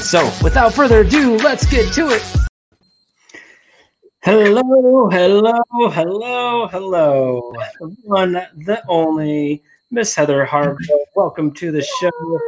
So, without further ado, let's get to it. Hello, hello, hello, hello. The one, the only Miss Heather Hargrove. Welcome to the show.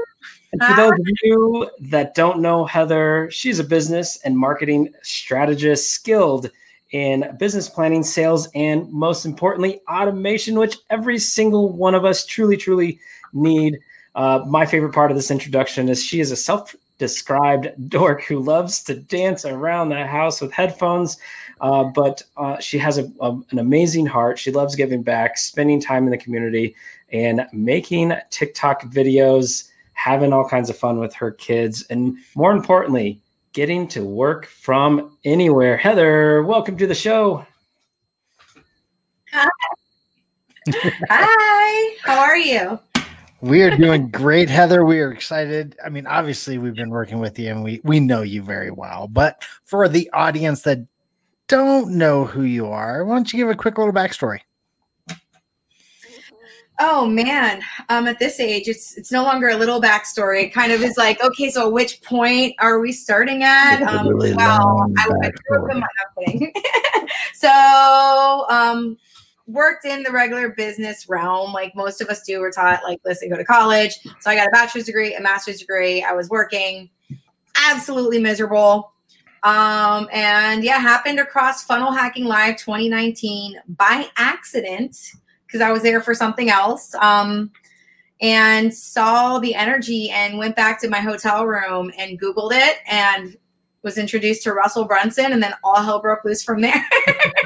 And for those of you that don't know Heather, she's a business and marketing strategist skilled in business planning, sales, and most importantly, automation, which every single one of us truly, truly need. Uh, my favorite part of this introduction is she is a self described dork who loves to dance around the house with headphones. Uh, but uh, she has a, a, an amazing heart. She loves giving back, spending time in the community, and making TikTok videos, having all kinds of fun with her kids, and more importantly, getting to work from anywhere. Heather, welcome to the show. Hi. Hi. How are you? We are doing great, Heather. We are excited. I mean, obviously, we've been working with you and we, we know you very well. But for the audience that don't know who you are, why don't you give a quick little backstory? Oh man, um, at this age, it's it's no longer a little backstory. It kind of is like, okay, so which point are we starting at? Um, really well, I, I grew up in my so um, worked in the regular business realm, like most of us do. We're taught, like, listen, go to college. So I got a bachelor's degree, a master's degree. I was working, absolutely miserable. Um, and yeah, happened across Funnel Hacking Live 2019 by accident because I was there for something else. Um, and saw the energy and went back to my hotel room and Googled it and was introduced to Russell Brunson. And then all hell broke loose from there.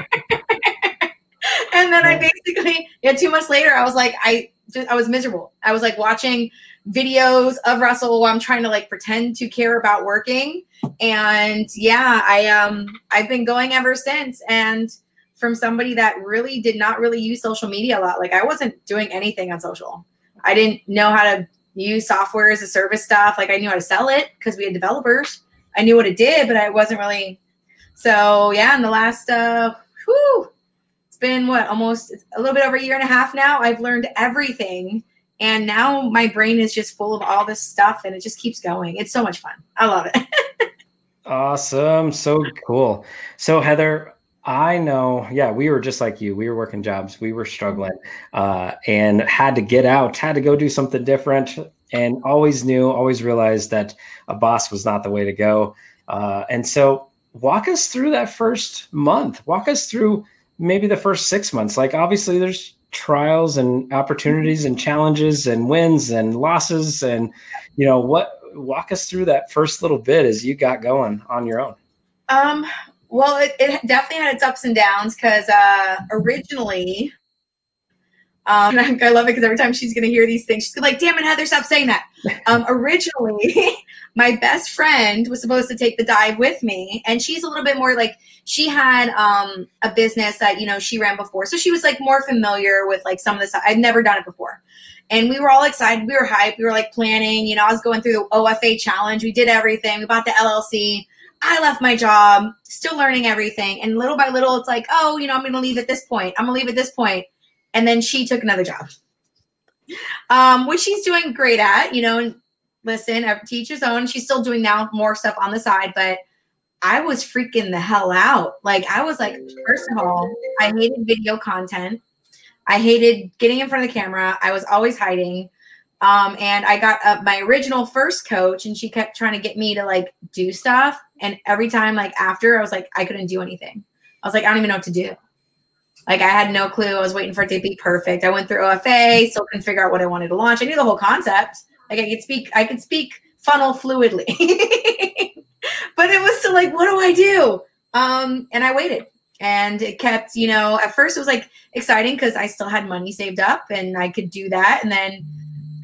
and then I basically, yeah, two months later, I was like, I just, I was miserable. I was like watching videos of Russell while I'm trying to like pretend to care about working. And yeah, I um I've been going ever since. And from somebody that really did not really use social media a lot. Like I wasn't doing anything on social. I didn't know how to use software as a service stuff. Like I knew how to sell it because we had developers. I knew what it did, but I wasn't really. So yeah, in the last uh, whew, it's been what almost a little bit over a year and a half now. I've learned everything, and now my brain is just full of all this stuff, and it just keeps going. It's so much fun. I love it. awesome, so cool. So Heather, I know. Yeah, we were just like you. We were working jobs. We were struggling uh, and had to get out, had to go do something different, and always knew, always realized that a boss was not the way to go. Uh, and so, walk us through that first month. Walk us through maybe the first six months. Like, obviously, there's trials and opportunities and challenges and wins and losses. And, you know, what walk us through that first little bit as you got going on your own. Um, well, it, it definitely had its ups and downs because uh, originally, um, I, love it because every time she's going to hear these things, she's like, damn it, Heather, stop saying that. Um, originally, my best friend was supposed to take the dive with me. And she's a little bit more like, she had um, a business that, you know, she ran before. So she was like more familiar with like some of the stuff. I'd never done it before. And we were all excited. We were hyped. We were like planning, you know, I was going through the OFA challenge. We did everything. We bought the LLC I left my job, still learning everything. And little by little, it's like, oh, you know, I'm going to leave at this point. I'm going to leave at this point. And then she took another job, um, which she's doing great at, you know, and listen, teach his own. She's still doing now more stuff on the side, but I was freaking the hell out. Like, I was like, first of all, I hated video content. I hated getting in front of the camera. I was always hiding. Um, and I got my original first coach, and she kept trying to get me to like do stuff. And every time, like after, I was like, I couldn't do anything. I was like, I don't even know what to do. Like I had no clue. I was waiting for it to be perfect. I went through OFA, still couldn't figure out what I wanted to launch. I knew the whole concept. Like I could speak, I could speak funnel fluidly, but it was still like, what do I do? Um, and I waited and it kept, you know, at first it was like exciting because I still had money saved up and I could do that. And then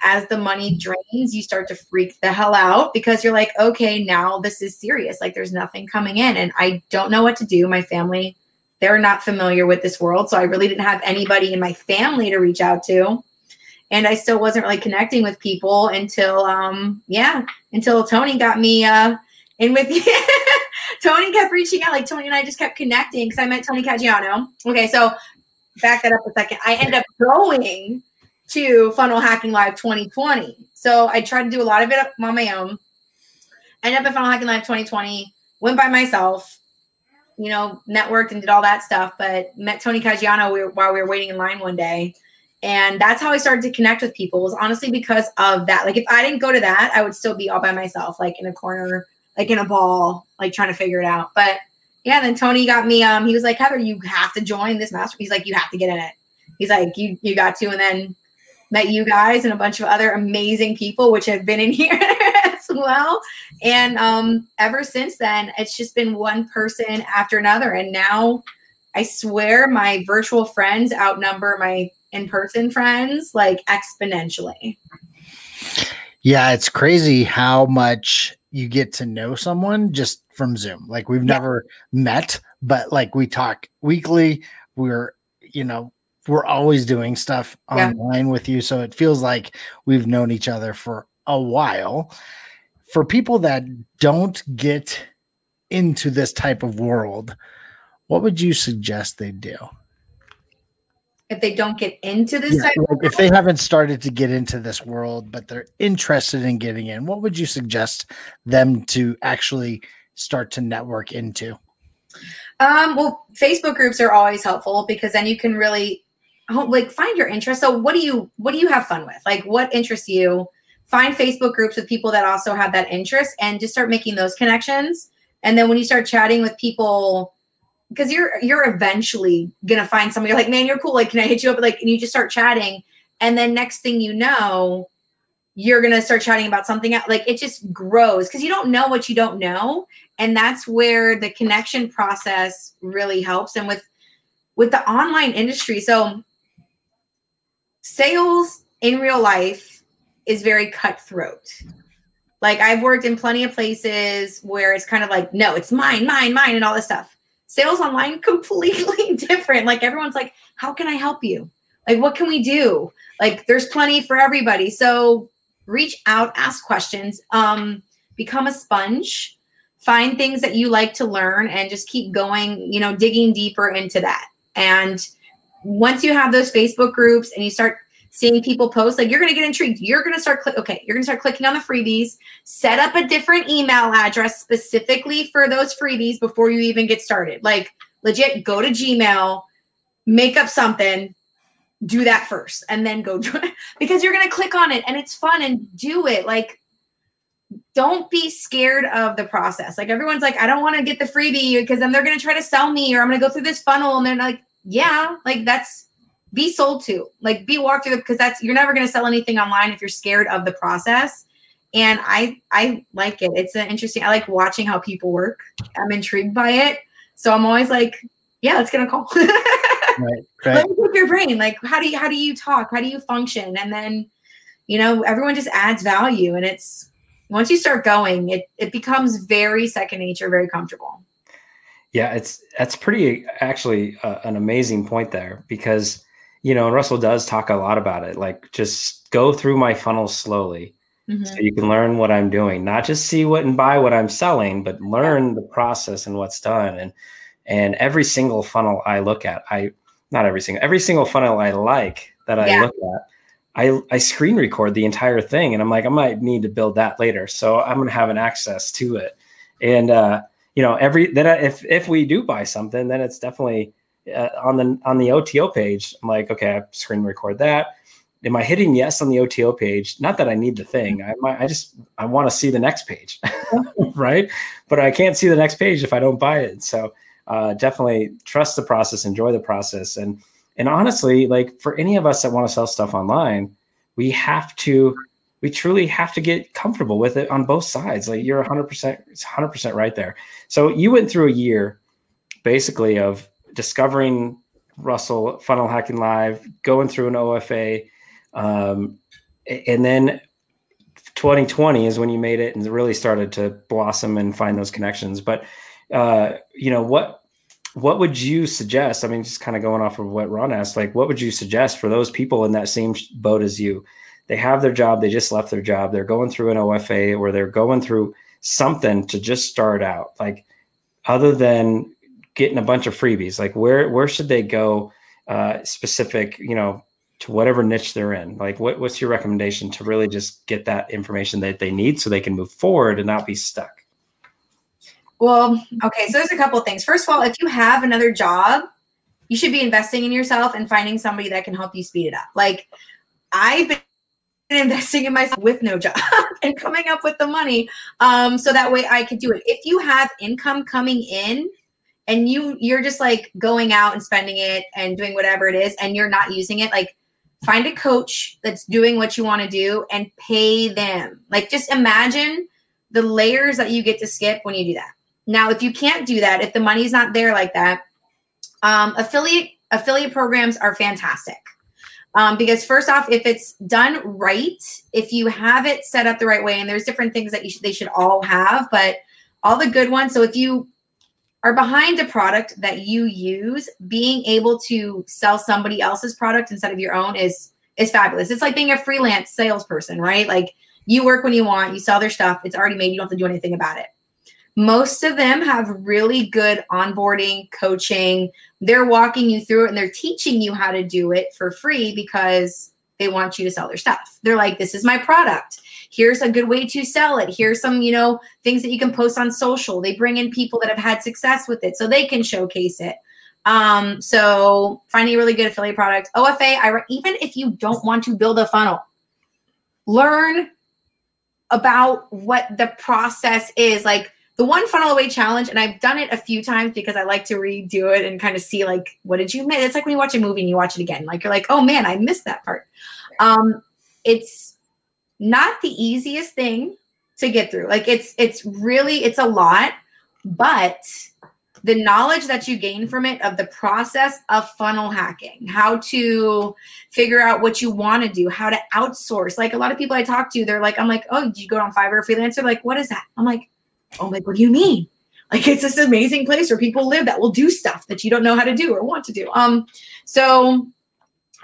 as the money drains, you start to freak the hell out because you're like, okay, now this is serious. Like there's nothing coming in and I don't know what to do. My family, they're not familiar with this world. So I really didn't have anybody in my family to reach out to. And I still wasn't really connecting with people until um yeah, until Tony got me uh in with Tony kept reaching out. Like Tony and I just kept connecting because I met Tony Caggiano. Okay, so back that up a second. I end up going to Funnel Hacking Live 2020. So I tried to do a lot of it on my own. Ended up at Funnel Hacking Live 2020, went by myself, you know, networked and did all that stuff, but met Tony Caggiano while we were waiting in line one day. And that's how I started to connect with people was honestly because of that. Like if I didn't go to that, I would still be all by myself, like in a corner, like in a ball, like trying to figure it out. But yeah, then Tony got me, um, he was like, Heather, you have to join this master. He's like, you have to get in it. He's like, you you got to, and then met you guys and a bunch of other amazing people, which have been in here well. And um, ever since then, it's just been one person after another. And now I swear my virtual friends outnumber my in person friends like exponentially. Yeah, it's crazy how much you get to know someone just from Zoom. Like we've yeah. never met, but like we talk weekly. We're, you know, we're always doing stuff yeah. online with you. So it feels like we've known each other for a while. For people that don't get into this type of world, what would you suggest they do? If they don't get into this yeah, like if they haven't started to get into this world, but they're interested in getting in, what would you suggest them to actually start to network into? Um, well, Facebook groups are always helpful because then you can really like find your interest. So what do you what do you have fun with? Like what interests you? Find Facebook groups with people that also have that interest and just start making those connections. And then when you start chatting with people because you're you're eventually gonna find somebody like, man, you're cool. Like, can I hit you up? Like, and you just start chatting. And then next thing you know, you're gonna start chatting about something else. Like it just grows because you don't know what you don't know. And that's where the connection process really helps. And with with the online industry, so sales in real life is very cutthroat. Like I've worked in plenty of places where it's kind of like, no, it's mine, mine, mine, and all this stuff. Sales online completely different. Like everyone's like, how can I help you? Like, what can we do? Like, there's plenty for everybody. So reach out, ask questions, um, become a sponge, find things that you like to learn, and just keep going, you know, digging deeper into that. And once you have those Facebook groups and you start seeing people post, like you're going to get intrigued. You're going to start click. Okay, you're going to start clicking on the freebies. Set up a different email address specifically for those freebies before you even get started. Like legit, go to Gmail, make up something, do that first, and then go because you're going to click on it and it's fun and do it. Like don't be scared of the process. Like everyone's like, I don't want to get the freebie because then they're going to try to sell me or I'm going to go through this funnel. And they're like, yeah, like that's be sold to, like be walked through because that's you're never going to sell anything online if you're scared of the process. And I I like it. It's an interesting. I like watching how people work. I'm intrigued by it. So I'm always like, yeah, let's get a call. right, right. Let me pick your brain. Like, how do you how do you talk? How do you function? And then, you know, everyone just adds value, and it's once you start going, it it becomes very second nature, very comfortable. Yeah, it's that's pretty actually uh, an amazing point there because you know, and Russell does talk a lot about it. Like, just go through my funnel slowly, mm-hmm. so you can learn what I'm doing. Not just see what and buy what I'm selling, but learn the process and what's done. And and every single funnel I look at, I not every single every single funnel I like that I yeah. look at, I I screen record the entire thing, and I'm like, I might need to build that later, so I'm gonna have an access to it. And uh, you know, every then if if we do buy something, then it's definitely uh, on the on the OTO page. I'm like, okay, I screen record that. Am I hitting yes on the OTO page? Not that I need the thing. I might, I just I want to see the next page, right? But I can't see the next page if I don't buy it. So uh, definitely trust the process, enjoy the process, and and honestly, like for any of us that want to sell stuff online, we have to we truly have to get comfortable with it on both sides. Like you're 100%, it's 100% right there. So you went through a year basically of discovering Russell Funnel Hacking Live, going through an OFA, um, and then 2020 is when you made it and really started to blossom and find those connections. But uh, you know what what would you suggest? I mean, just kind of going off of what Ron asked, like what would you suggest for those people in that same boat as you? They have their job, they just left their job, they're going through an OFA or they're going through something to just start out. Like other than getting a bunch of freebies, like where where should they go uh, specific, you know, to whatever niche they're in? Like, what, what's your recommendation to really just get that information that they need so they can move forward and not be stuck? Well, okay, so there's a couple things. First of all, if you have another job, you should be investing in yourself and finding somebody that can help you speed it up. Like, I've been investing in myself with no job and coming up with the money um, so that way I could do it. If you have income coming in, and you you're just like going out and spending it and doing whatever it is and you're not using it like find a coach that's doing what you want to do and pay them. Like just imagine the layers that you get to skip when you do that. Now, if you can't do that, if the money's not there like that, um, affiliate affiliate programs are fantastic. Um, because first off, if it's done right, if you have it set up the right way, and there's different things that you they should all have, but all the good ones. So if you are behind a product that you use, being able to sell somebody else's product instead of your own is is fabulous. It's like being a freelance salesperson, right? Like you work when you want, you sell their stuff, it's already made, you don't have to do anything about it. Most of them have really good onboarding, coaching. They're walking you through it and they're teaching you how to do it for free because they want you to sell their stuff. They're like, this is my product. Here's a good way to sell it. Here's some you know things that you can post on social. They bring in people that have had success with it so they can showcase it. Um, so finding a really good affiliate product ofa I, even if you don't want to build a funnel learn about what the process is. Like the one funnel away challenge and i've done it a few times because i like to redo it and kind of see like what did you miss it's like when you watch a movie and you watch it again like you're like oh man i missed that part um, it's not the easiest thing to get through. Like it's it's really it's a lot, but the knowledge that you gain from it of the process of funnel hacking, how to figure out what you want to do, how to outsource. Like a lot of people I talk to, they're like, I'm like, oh, did you go on Fiverr freelancer? Like, what is that? I'm like, oh, like, what do you mean? Like it's this amazing place where people live that will do stuff that you don't know how to do or want to do. Um, so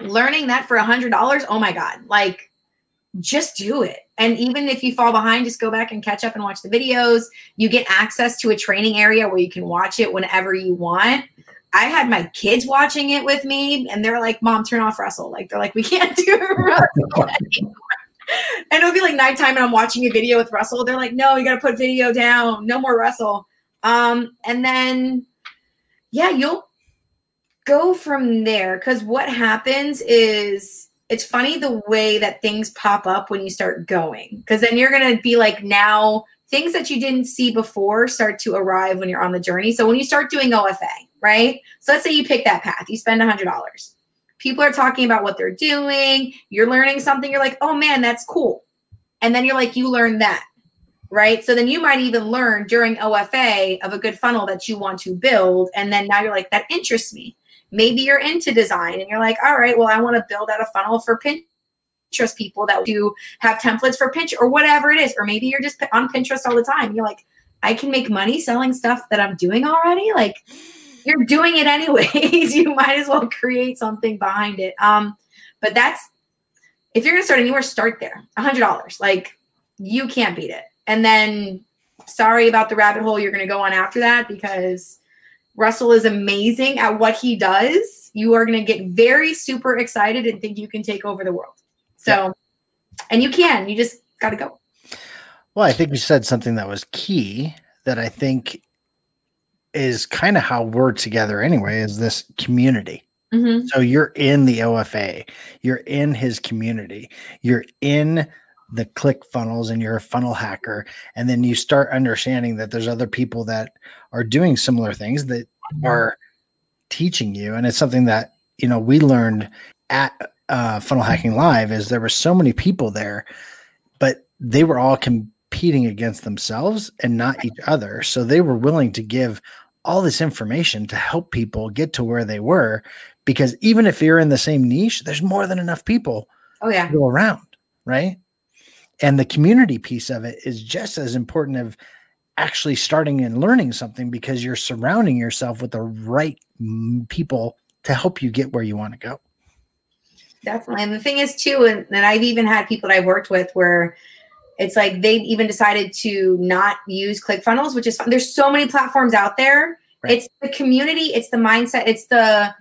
learning that for a hundred dollars, oh my God, like just do it. And even if you fall behind, just go back and catch up and watch the videos. You get access to a training area where you can watch it whenever you want. I had my kids watching it with me, and they're like, "Mom, turn off Russell." Like they're like, "We can't do Russell anymore." And it'll be like nighttime, and I'm watching a video with Russell. They're like, "No, you got to put video down. No more Russell." Um, and then, yeah, you'll go from there because what happens is it's funny the way that things pop up when you start going because then you're going to be like now things that you didn't see before start to arrive when you're on the journey so when you start doing ofa right so let's say you pick that path you spend $100 people are talking about what they're doing you're learning something you're like oh man that's cool and then you're like you learn that right so then you might even learn during ofa of a good funnel that you want to build and then now you're like that interests me Maybe you're into design and you're like, all right, well, I want to build out a funnel for Pinterest people that do have templates for Pinterest or whatever it is. Or maybe you're just on Pinterest all the time. You're like, I can make money selling stuff that I'm doing already. Like you're doing it anyways. you might as well create something behind it. Um, but that's if you're gonna start anywhere, start there. A hundred dollars. Like you can't beat it. And then sorry about the rabbit hole you're gonna go on after that because Russell is amazing at what he does. You are going to get very super excited and think you can take over the world. So, yeah. and you can, you just got to go. Well, I think you said something that was key that I think is kind of how we're together anyway is this community. Mm-hmm. So you're in the OFA, you're in his community, you're in the click funnels and you're a funnel hacker and then you start understanding that there's other people that are doing similar things that mm-hmm. are teaching you and it's something that you know we learned at uh, funnel hacking live is there were so many people there but they were all competing against themselves and not each other so they were willing to give all this information to help people get to where they were because even if you're in the same niche there's more than enough people oh yeah go around right? And the community piece of it is just as important of actually starting and learning something because you're surrounding yourself with the right people to help you get where you want to go. Definitely. And the thing is too, and, and I've even had people that I've worked with where it's like they've even decided to not use ClickFunnels, which is fun. There's so many platforms out there. Right. It's the community, it's the mindset, it's the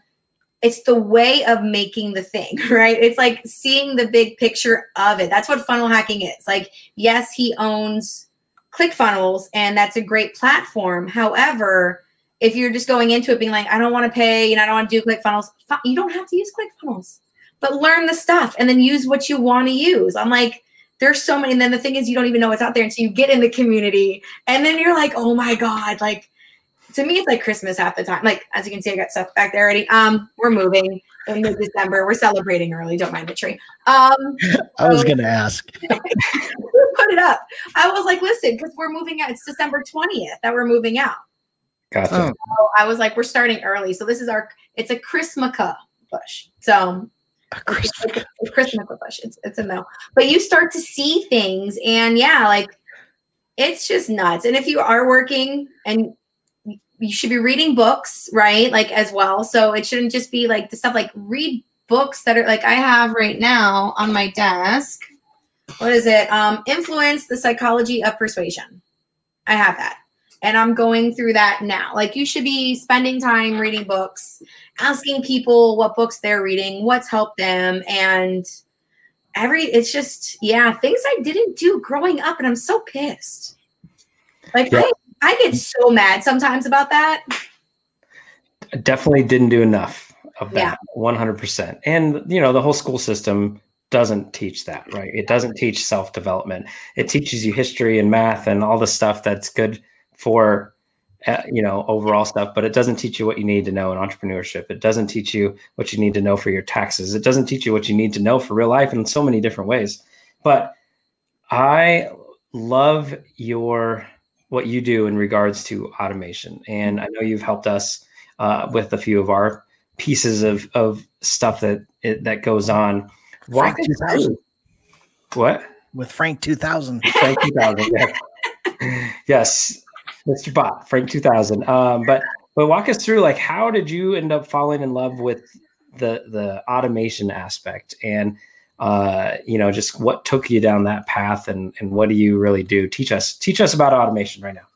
it's the way of making the thing, right? It's like seeing the big picture of it. That's what funnel hacking is. Like, yes, he owns ClickFunnels and that's a great platform. However, if you're just going into it being like, I don't want to pay and I don't want to do ClickFunnels, you don't have to use ClickFunnels, but learn the stuff and then use what you want to use. I'm like, there's so many. And then the thing is, you don't even know what's out there until you get in the community. And then you're like, oh my God, like, to me, it's like Christmas half the time. Like, as you can see, I got stuff back there already. Um, we're moving in mid December. We're celebrating early. Don't mind the tree. Um, I was gonna ask. put it up. I was like, listen, because we're moving out. It's December 20th that we're moving out. Gotcha. Oh. So I was like, we're starting early. So this is our it's a Christmas bush. So a Christmas bush. It's it's a no. But you start to see things and yeah, like it's just nuts. And if you are working and you should be reading books, right? Like as well. So it shouldn't just be like the stuff like read books that are like I have right now on my desk what is it? Um, Influence the Psychology of Persuasion. I have that. And I'm going through that now. Like, you should be spending time reading books, asking people what books they're reading, what's helped them. And every, it's just, yeah, things I didn't do growing up. And I'm so pissed. Like, yeah. I, I get so mad sometimes about that. I definitely didn't do enough of that 100%. And, you know, the whole school system doesn't teach that, right? It doesn't teach self development. It teaches you history and math and all the stuff that's good for, you know, overall stuff, but it doesn't teach you what you need to know in entrepreneurship. It doesn't teach you what you need to know for your taxes. It doesn't teach you what you need to know for real life in so many different ways. But I love your what you do in regards to automation, and I know you've helped us uh, with a few of our pieces of of stuff that it, that goes on 2000. What? With Frank 2000. Frank 2000. yes. yes. Mr. Bot, Frank 2000. Um, but but walk us through like how did you end up falling in love with the the automation aspect and uh, you know just what took you down that path and and what do you really do? Teach us teach us about automation right now.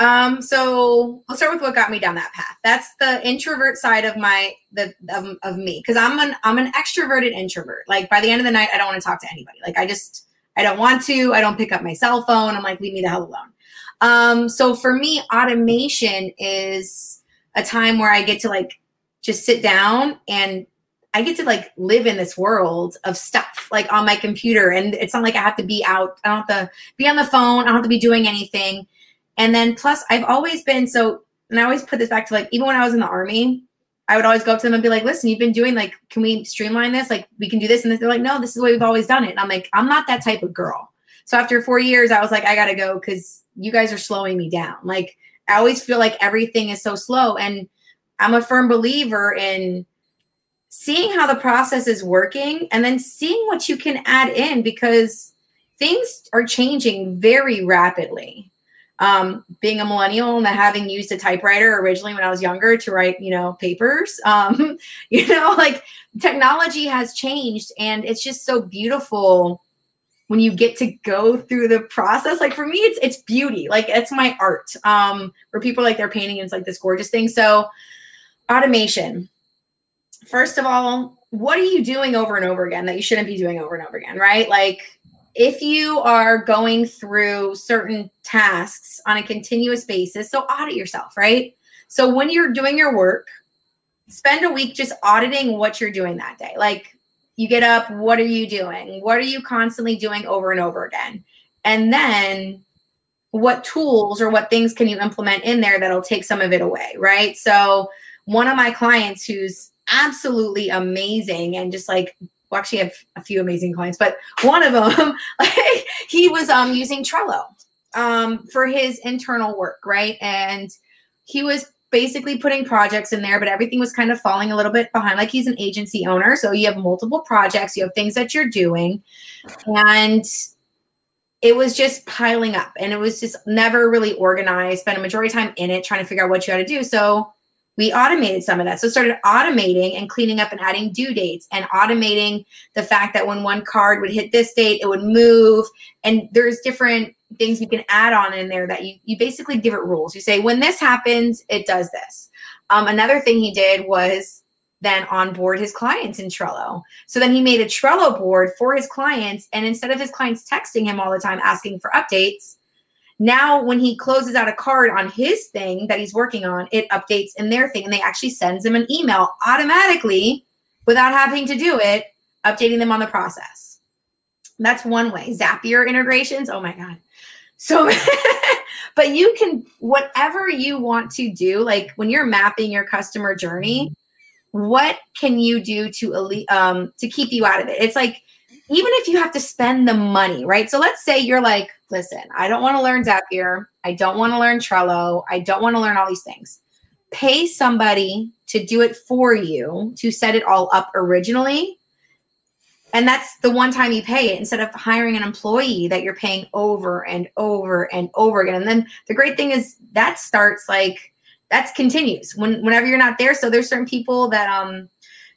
Um, so I'll start with what got me down that path. That's the introvert side of my the of, of me because I'm an I'm an extroverted introvert. Like by the end of the night, I don't want to talk to anybody. Like I just I don't want to. I don't pick up my cell phone. I'm like, leave me the hell alone. Um, so for me, automation is a time where I get to like just sit down and I get to like live in this world of stuff like on my computer. And it's not like I have to be out. I don't have to be on the phone. I don't have to be doing anything and then plus, I've always been so, and I always put this back to like, even when I was in the army, I would always go up to them and be like, listen, you've been doing like, can we streamline this? Like, we can do this. And they're like, no, this is the way we've always done it. And I'm like, I'm not that type of girl. So after four years, I was like, I got to go because you guys are slowing me down. Like, I always feel like everything is so slow. And I'm a firm believer in seeing how the process is working and then seeing what you can add in because things are changing very rapidly um, being a millennial and having used a typewriter originally when I was younger to write, you know, papers, um, you know, like technology has changed and it's just so beautiful when you get to go through the process. Like for me, it's it's beauty. Like it's my art. Um, where people like they're painting and it's like this gorgeous thing. So automation. First of all, what are you doing over and over again that you shouldn't be doing over and over again, right? Like if you are going through certain tasks on a continuous basis, so audit yourself, right? So when you're doing your work, spend a week just auditing what you're doing that day. Like you get up, what are you doing? What are you constantly doing over and over again? And then what tools or what things can you implement in there that'll take some of it away, right? So one of my clients who's absolutely amazing and just like well, actually, I have a few amazing clients, but one of them, he was um, using Trello um, for his internal work, right? And he was basically putting projects in there, but everything was kind of falling a little bit behind. Like he's an agency owner, so you have multiple projects, you have things that you're doing, and it was just piling up and it was just never really organized. Spent a majority of time in it trying to figure out what you had to do. So we automated some of that. So started automating and cleaning up and adding due dates and automating the fact that when one card would hit this date, it would move. And there's different things you can add on in there that you you basically give it rules. You say when this happens, it does this. Um, another thing he did was then onboard his clients in Trello. So then he made a Trello board for his clients, and instead of his clients texting him all the time asking for updates, now when he closes out a card on his thing that he's working on, it updates in their thing, and they actually sends him an email automatically without having to do it, updating them on the process. That's one way. Zapier integrations. Oh my god. So, but you can, whatever you want to do, like when you're mapping your customer journey, what can you do to um to keep you out of it? It's like even if you have to spend the money, right? So let's say you're like, listen, I don't want to learn Zapier, I don't want to learn Trello, I don't want to learn all these things. Pay somebody to do it for you to set it all up originally and that's the one time you pay it instead of hiring an employee that you're paying over and over and over again. And then the great thing is that starts like that continues when whenever you're not there. So there's certain people that um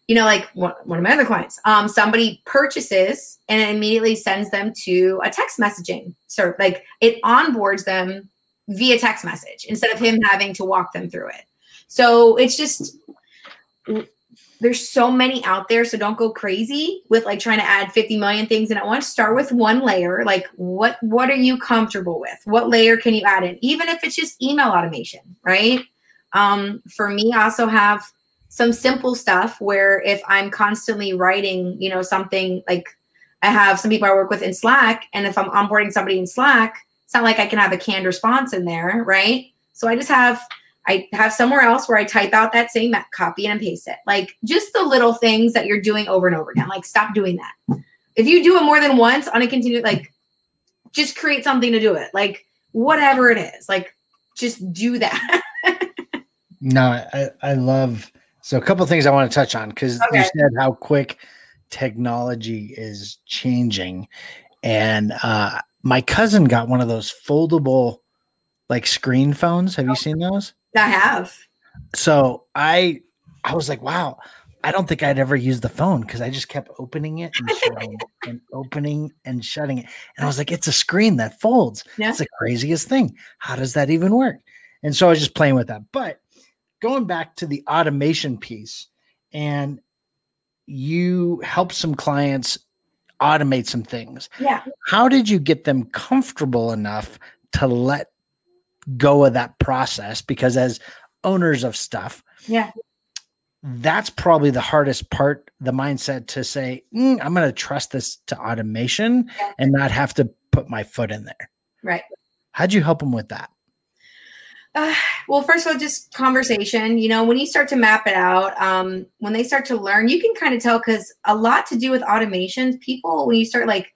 you know like one, one of my other clients um somebody purchases and it immediately sends them to a text messaging so like it onboards them via text message instead of him having to walk them through it so it's just there's so many out there so don't go crazy with like trying to add 50 million things in at once. Start with one layer. Like what what are you comfortable with? What layer can you add in? Even if it's just email automation right? Um, for me i also have some simple stuff where if i'm constantly writing you know something like i have some people i work with in slack and if i'm onboarding somebody in slack it's not like i can have a canned response in there right? So i just have I have somewhere else where I type out that same that copy and paste it. Like just the little things that you're doing over and over again. Like stop doing that. If you do it more than once on a continued, like just create something to do it. Like whatever it is, like just do that. no, I, I love so a couple things I want to touch on because okay. you said how quick technology is changing. And uh my cousin got one of those foldable like screen phones. Have you seen those? I have. So I I was like, wow, I don't think I'd ever use the phone because I just kept opening it and shutting and opening and shutting it. And I was like, it's a screen that folds. Yeah. It's the craziest thing. How does that even work? And so I was just playing with that. But going back to the automation piece, and you help some clients automate some things. Yeah. How did you get them comfortable enough to let go of that process because as owners of stuff, yeah, that's probably the hardest part the mindset to say mm, i'm going to trust this to automation yeah. and not have to put my foot in there. Right. How'd you help them with that? Uh, well first of all just conversation you know when you start to map it out um, when they start to learn you can kind of tell because a lot to do with automations people when you start like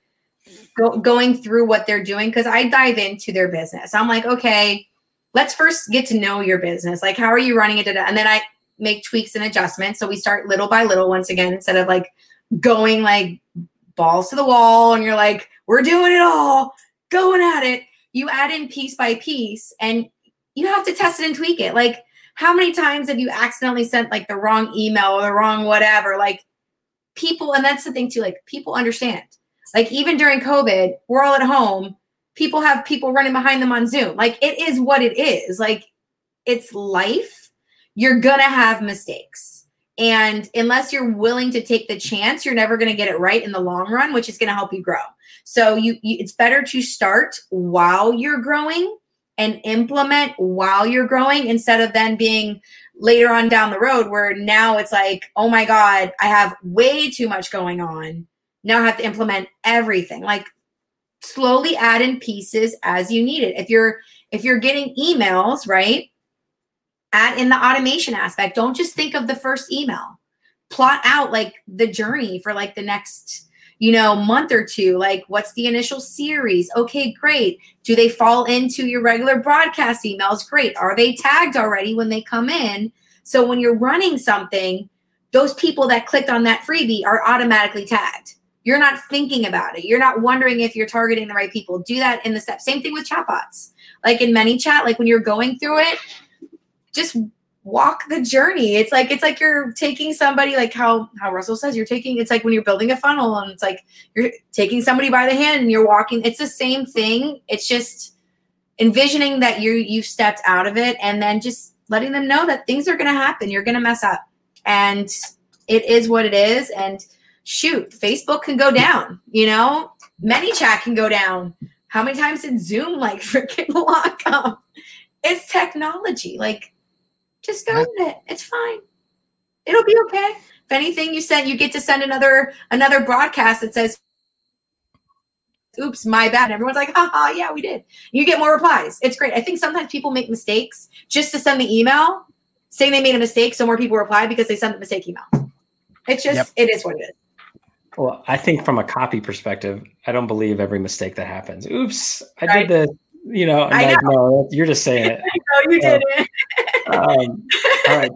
go, going through what they're doing because I dive into their business. I'm like, okay, let's first get to know your business. Like, how are you running it? And then I make tweaks and adjustments. So we start little by little once again, instead of like going like balls to the wall and you're like, we're doing it all, going at it. You add in piece by piece and you have to test it and tweak it. Like, how many times have you accidentally sent like the wrong email or the wrong whatever? Like, people, and that's the thing too, like, people understand like even during COVID, we're all at home. People have people running behind them on Zoom. Like it is what it is. Like it's life. You're going to have mistakes. And unless you're willing to take the chance, you're never going to get it right in the long run, which is going to help you grow. So you, you it's better to start while you're growing and implement while you're growing instead of then being later on down the road where now it's like, oh my God, I have way too much going on now have to implement everything like slowly add in pieces as you need it if you're if you're getting emails right add in the automation aspect don't just think of the first email plot out like the journey for like the next you know, month or two? Like, what's the initial series? Okay, great. Do they fall into your regular broadcast emails? Great. Are they tagged already when they come in? So when you're running something, those people that clicked on that freebie are automatically tagged. You're not thinking about it. You're not wondering if you're targeting the right people. Do that in the step. Same thing with chatbots. Like in ManyChat, like when you're going through it, just walk the journey. It's like it's like you're taking somebody like how how Russell says you're taking it's like when you're building a funnel and it's like you're taking somebody by the hand and you're walking. It's the same thing. It's just envisioning that you you've stepped out of it and then just letting them know that things are going to happen. You're going to mess up. And it is what it is and shoot, Facebook can go down, you know? ManyChat can go down. How many times did Zoom like freaking lock up? It's technology. Like just go with it. It's fine. It'll be okay. If anything, you send you get to send another another broadcast that says, "Oops, my bad." And everyone's like, "Haha, yeah, we did." You get more replies. It's great. I think sometimes people make mistakes just to send the email saying they made a mistake, so more people reply because they sent the mistake email. It's just yep. it is what it is. Well, I think from a copy perspective, I don't believe every mistake that happens. Oops, I right. did this. You know, I like, know. no, you're just saying it. no, you uh, didn't. um, all right.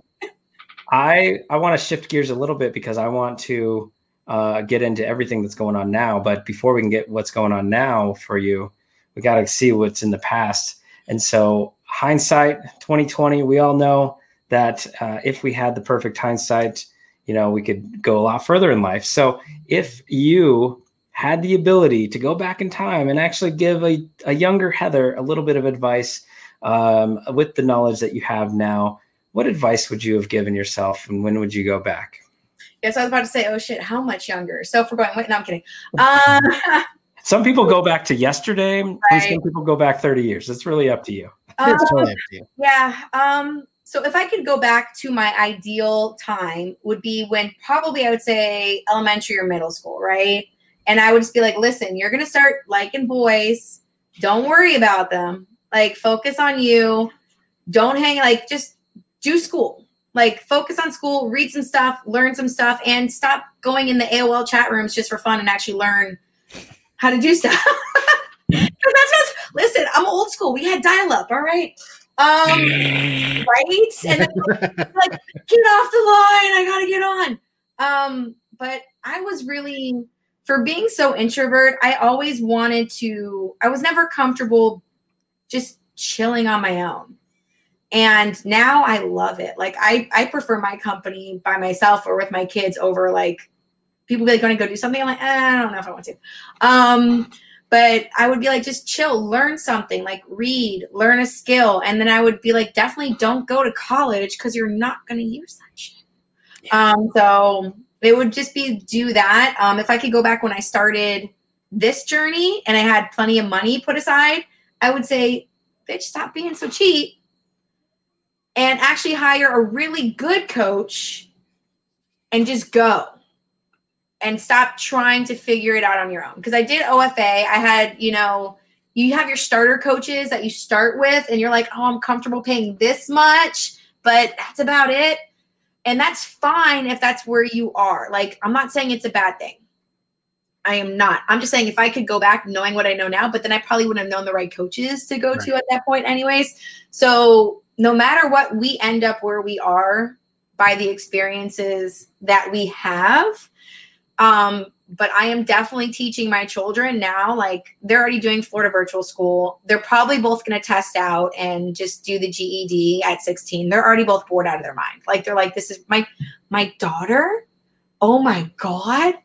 I I want to shift gears a little bit because I want to uh, get into everything that's going on now. But before we can get what's going on now for you, we got to see what's in the past. And so, hindsight 2020, we all know that uh, if we had the perfect hindsight, you know, we could go a lot further in life. So, if you had the ability to go back in time and actually give a, a younger Heather a little bit of advice um, with the knowledge that you have now, what advice would you have given yourself and when would you go back? Yes, I was about to say, oh shit, how much younger? So if we're going, wait, no, I'm kidding. Um, some people go back to yesterday, right. some people go back 30 years. It's really up to you. Um, totally to you. Yeah. Um, so if I could go back to my ideal time, would be when probably I would say elementary or middle school, right? And I would just be like, listen, you're gonna start liking boys. Don't worry about them. Like focus on you. Don't hang like just do school. Like focus on school, read some stuff, learn some stuff, and stop going in the AOL chat rooms just for fun and actually learn how to do stuff. that's listen, I'm old school. We had dial up, all right. Um, right? And then, like, get off the line. I gotta get on. Um, but I was really for being so introvert, I always wanted to, I was never comfortable just chilling on my own. And now I love it. Like I, I prefer my company by myself or with my kids over like people be like, going to go do something. I'm like, eh, I don't know if I want to. Um, but I would be like, just chill, learn something, like read, learn a skill. And then I would be like, definitely don't go to college because you're not going to use that shit. Um, so it would just be do that. Um, if I could go back when I started this journey and I had plenty of money put aside, I would say, bitch, stop being so cheap and actually hire a really good coach and just go and stop trying to figure it out on your own. Because I did OFA. I had, you know, you have your starter coaches that you start with, and you're like, oh, I'm comfortable paying this much, but that's about it. And that's fine if that's where you are. Like, I'm not saying it's a bad thing. I am not. I'm just saying if I could go back knowing what I know now, but then I probably wouldn't have known the right coaches to go right. to at that point, anyways. So no matter what, we end up where we are by the experiences that we have. Um, but I am definitely teaching my children now. Like they're already doing Florida virtual school. They're probably both going to test out and just do the GED at 16. They're already both bored out of their mind. Like they're like, this is my my daughter. Oh my god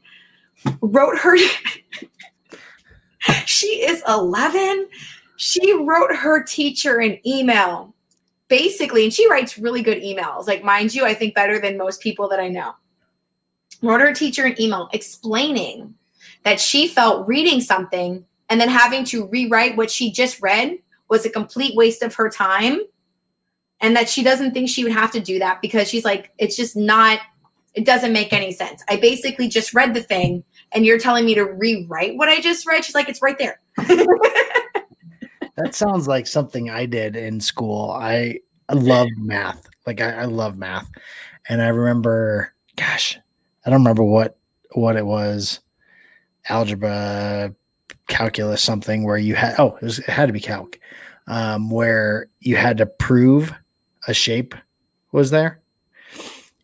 wrote her she is 11 she wrote her teacher an email basically and she writes really good emails like mind you i think better than most people that i know wrote her teacher an email explaining that she felt reading something and then having to rewrite what she just read was a complete waste of her time and that she doesn't think she would have to do that because she's like it's just not it doesn't make any sense i basically just read the thing and you're telling me to rewrite what I just read. She's like, it's right there. that sounds like something I did in school. I, I love math. Like I, I love math. And I remember, gosh, I don't remember what what it was, algebra, calculus, something where you had oh it, was, it had to be calc, um, where you had to prove a shape was there.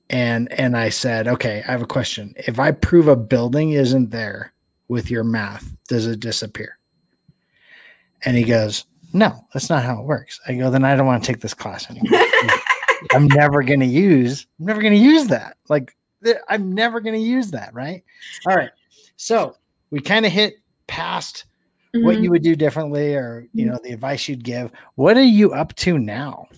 And and I said, okay, I have a question. If I prove a building isn't there with your math, does it disappear? And he goes, no, that's not how it works. I go, then I don't want to take this class anymore. I'm never going to use, I'm never going to use that. Like, I'm never going to use that. Right. All right. So we kind of hit past mm-hmm. what you would do differently or, you know, the advice you'd give. What are you up to now?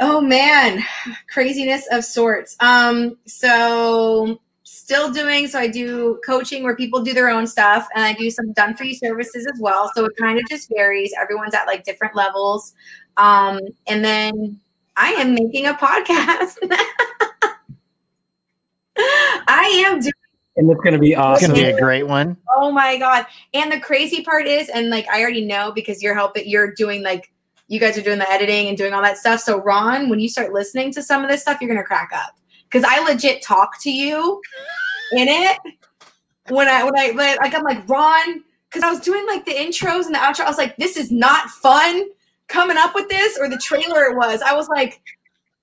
Oh man, craziness of sorts. Um, so still doing so i do coaching where people do their own stuff and i do some done for you services as well so it kind of just varies everyone's at like different levels um, and then i am making a podcast i am doing and it's going to be awesome. It's going to be a great one. Oh my god! And the crazy part is, and like I already know because you're helping, you're doing like you guys are doing the editing and doing all that stuff. So Ron, when you start listening to some of this stuff, you're going to crack up because I legit talk to you in it when I when I like I'm like Ron because I was doing like the intros and the outro. I was like, this is not fun coming up with this or the trailer it was. I was like,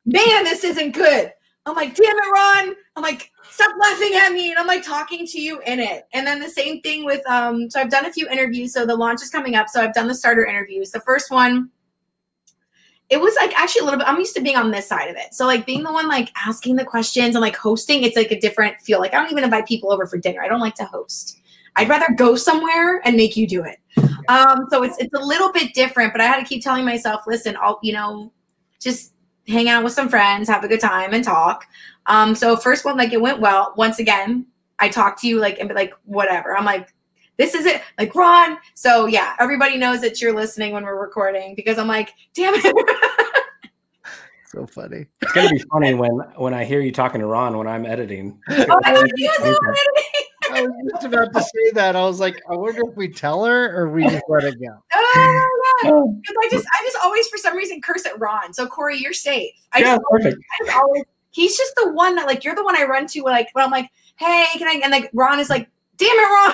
man, this isn't good. I'm like, damn it, Ron. I'm like, stop laughing at me. And I'm like talking to you in it. And then the same thing with um, so I've done a few interviews. So the launch is coming up. So I've done the starter interviews. The first one it was like actually a little bit i'm used to being on this side of it so like being the one like asking the questions and like hosting it's like a different feel like i don't even invite people over for dinner i don't like to host i'd rather go somewhere and make you do it um so it's it's a little bit different but i had to keep telling myself listen i'll you know just hang out with some friends have a good time and talk um so first one like it went well once again i talked to you like and be like whatever i'm like this is it. Like, Ron. So yeah, everybody knows that you're listening when we're recording because I'm like, damn it. so funny. It's gonna be funny when when I hear you talking to Ron when I'm editing. Oh, I, I was just about to say that. I was like, I wonder if we tell her or we just let it go. Oh, because I just I just always for some reason curse at Ron. So Corey, you're safe. I yeah, just perfect. I just always, he's just the one that like you're the one I run to when like when I'm like, hey, can I and like Ron is like, damn it, Ron.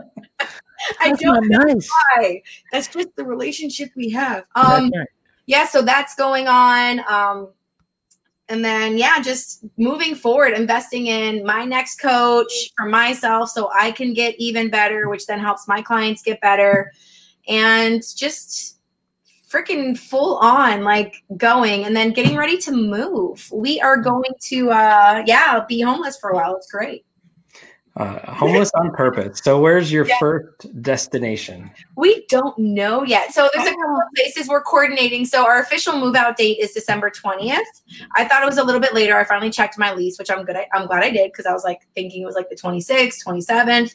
I don't know nice. why. That's just the relationship we have. Um, right. yeah, so that's going on. Um, and then yeah, just moving forward, investing in my next coach for myself so I can get even better, which then helps my clients get better. And just freaking full on like going and then getting ready to move. We are going to uh yeah, be homeless for a while. It's great. Uh, homeless on purpose. So, where's your yeah. first destination? We don't know yet. So, there's a couple of places we're coordinating. So, our official move out date is December 20th. I thought it was a little bit later. I finally checked my lease, which I'm good. I'm glad I did because I was like thinking it was like the 26th, 27th.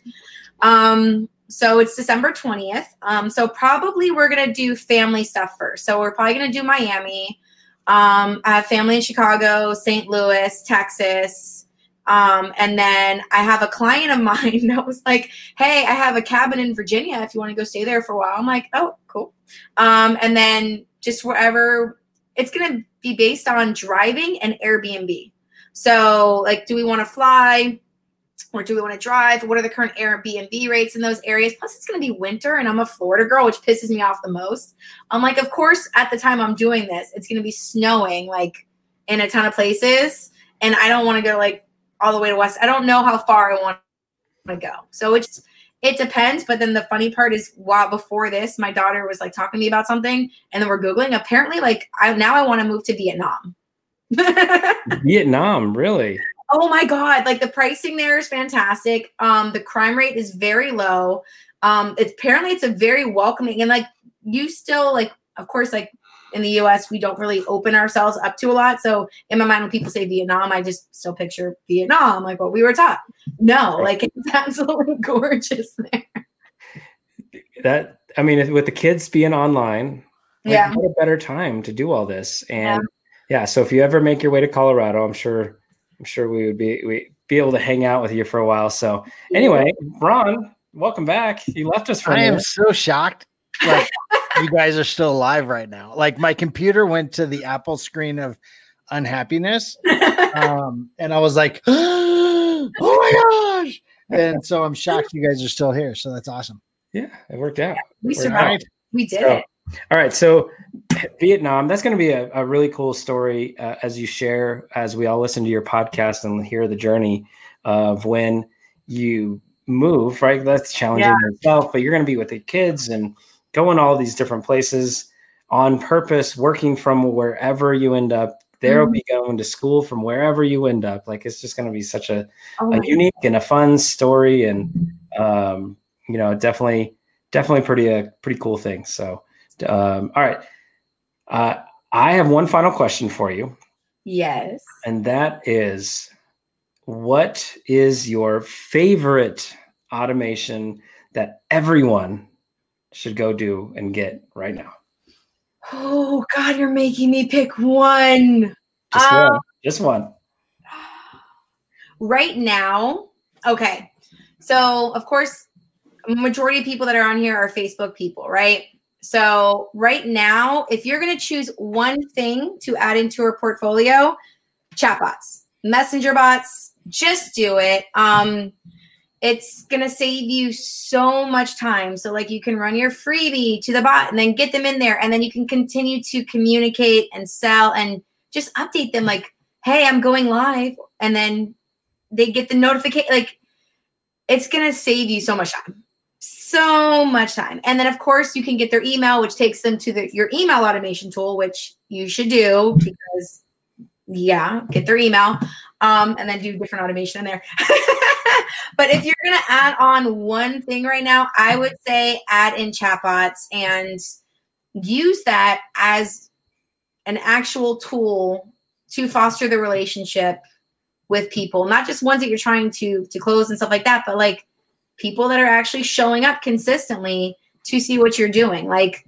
Um, so it's December 20th. Um, so probably we're gonna do family stuff first. So we're probably gonna do Miami. Um, I have family in Chicago, St. Louis, Texas, um, and then I have a client of mine that was like, Hey, I have a cabin in Virginia if you want to go stay there for a while. I'm like, Oh, cool. Um, and then just wherever it's to be based on driving and Airbnb. So, like, do we want to fly or do we want to drive? What are the current Airbnb rates in those areas? Plus, it's going to be winter and I'm a Florida girl, which pisses me off the most. I'm like, of course, at the time I'm doing this, it's going to be snowing like in a ton of places. And I don't want to go like all the way to west. I don't know how far I want to go. So it's it depends. But then the funny part is while before this, my daughter was like talking to me about something and then we're Googling. Apparently, like I now I want to move to Vietnam. Vietnam, really? Oh my god, like the pricing there is fantastic. Um, the crime rate is very low. Um, it's apparently it's a very welcoming and like you still like of course like in the US, we don't really open ourselves up to a lot. So in my mind, when people say Vietnam, I just still picture Vietnam, like what we were taught. No, like it's absolutely gorgeous there. That I mean, with the kids being online, like, yeah, what a better time to do all this. And yeah. yeah, so if you ever make your way to Colorado, I'm sure, I'm sure we would be we be able to hang out with you for a while. So anyway, Ron, welcome back. You left us for. I am so shocked. Like you guys are still alive right now. Like my computer went to the Apple screen of unhappiness. Um, and I was like, oh my gosh. And so I'm shocked you guys are still here. So that's awesome. Yeah, it worked out. We We're survived. We did So- it. All right, so Vietnam, that's going to be a, a really cool story uh, as you share, as we all listen to your podcast and hear the journey of when you move, right? That's challenging Yeah. itself, but you're going to be with the kids and going all these different places on purpose, working from wherever you end up. They'll Mhm. be going to school from wherever you end up. Like it's just going to be such a Oh a unique and a fun story and um, you know definitely definitely pretty a pretty cool thing so um, all right. Uh, i have one final question for you. Yes. and that is what is your favorite automation that everyone should go do and get right now? Oh God, you're making me pick one. just Um, one just one. Right now okay. So of course majority of people that are on here are facebook people right so right now if you're going to choose one thing to add into your portfolio chatbots messenger bots just do it. Um it's going to save you so much time. So like you can run your freebie to the bot and then get them in there and then you can continue to communicate and sell and just update them like hey i'm going live and then they get the notification like it's going to save you so much time so much time. And then of course you can get their email which takes them to the, your email automation tool which you should do because yeah get their email um, and then do different automation in there. But if you're going to add on one thing right now i would say add in chatbots and use that as an actual tool to foster the relationship with people. Not just ones that you're trying to to close and stuff like that but like people that are actually showing up consistently to see what you're doing. Like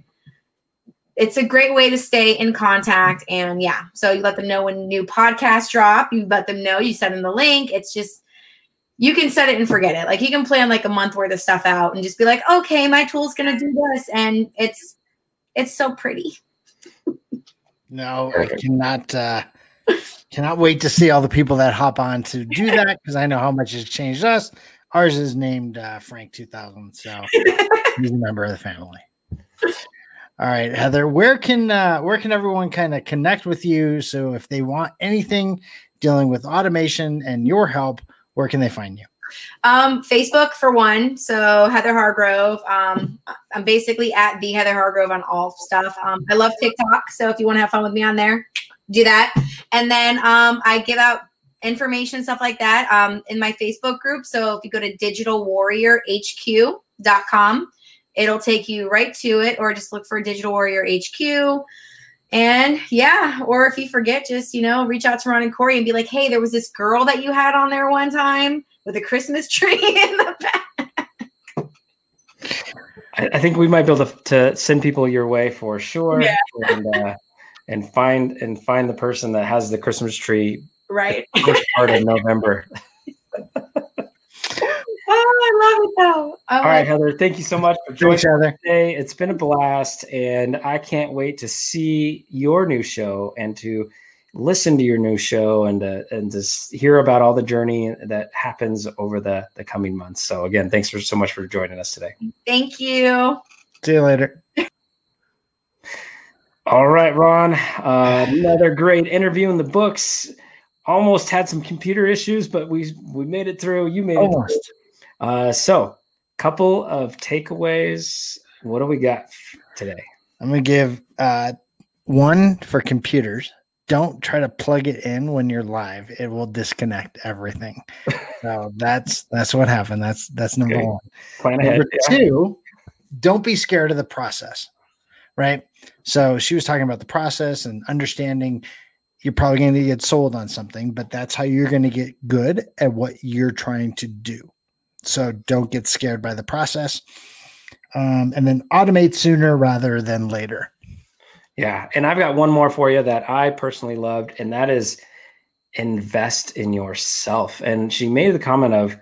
it's a great way to stay in contact and yeah. So you let them know when new podcasts drop. You let them know. You send them the link. It's just you can set it and forget it. Like you can plan like a month worth of stuff out and just be like okay my tool's gonna do this. And it's it's so pretty. No, I cannot uh cannot wait to see all the people that hop on to do that because I know how much it's changed us. Ours is named uh, Frank 2000, so he's a member of the family. All right, Heather, where can uh, where can everyone kind of connect with you? So if they want anything dealing with automation and your help, where can they find you? Um, Facebook for one. So Heather Hargrove. Um, I'm basically at the Heather Hargrove on all stuff. Um, I love TikTok. So if you want to have fun with me on there, do that. And then um, I give out information, stuff like that, um, in my Facebook group. So if you go to digitalwarriorhq.com, it'll take you right to it, or just look for Digital Warrior HQ. And yeah, or if you forget, just you know, reach out to Ron and Corey and be like, hey, there was this girl that you had on there one time with a Christmas tree in the back. I, I think we might be able to, to send people your way for sure Yeah. and uh, and find and find the person that has the christmas tree Right. first part of november Oh, I love it though. I'm all right like, heather thank you so much for joining Thanks, Heather. today. It's been a blast, and I can't wait to see your new show and to listen to your new show and to, and to hear about all the journey that happens over the the coming months. So again, thanks for so much for joining us today. Thank you. See you later. All right, Ron, uh, another great interview in the books. Almost had some computer issues, but we we made it through. You made it. Almost. Uh, so, couple of takeaways. What do we got today? I'm gonna give uh, one for computers. Don't try to plug it in when you're live; it will disconnect everything. so that's that's what happened. That's that's number Okay. one. Plan ahead. Number two, don't be scared of the process, right? So she was talking about the process and understanding you're probably going to get sold on something, but that's how you're going to get good at what you're trying to do. So don't get scared by the process. Um, and then automate sooner rather than later. Yeah. And I've got one more for you that I personally loved, and that is invest in yourself. And she made the comment of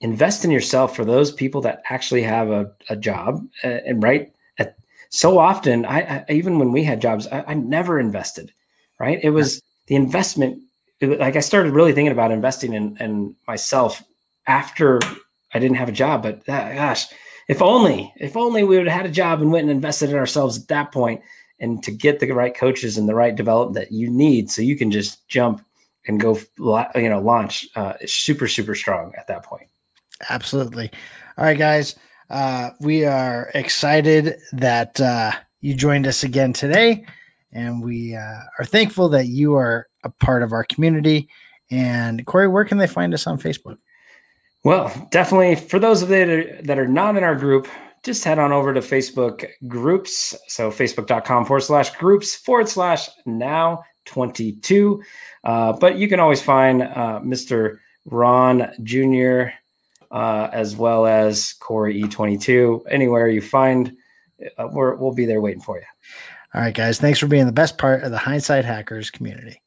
invest in yourself for those people that actually have a, a job. uh, and right. At, so often, I, I even when we had jobs, I, I never invested. Right. It was the investment it, like I started really thinking about investing in, in myself after I didn't have a job. But gosh, if only, if only we would have had a job and went and invested in ourselves at that point and to get the right coaches and the right development that you need so you can just jump and go you know launch uh, super super strong at that point absolutely all right guys uh, we are excited that uh, you joined us again today and we uh, are thankful that you are a part of our community and corey where can they find us on facebook well definitely for those of you that are not in our group just head on over to Facebook groups. So facebook.com forward slash groups forward slash now 22. Uh, but you can always find uh, Mr. Ron Jr. Uh, as well as Corey E22. Anywhere you find, uh, we will be there waiting for you. All right, guys. Thanks for being the best part of the Hindsight Hackers community.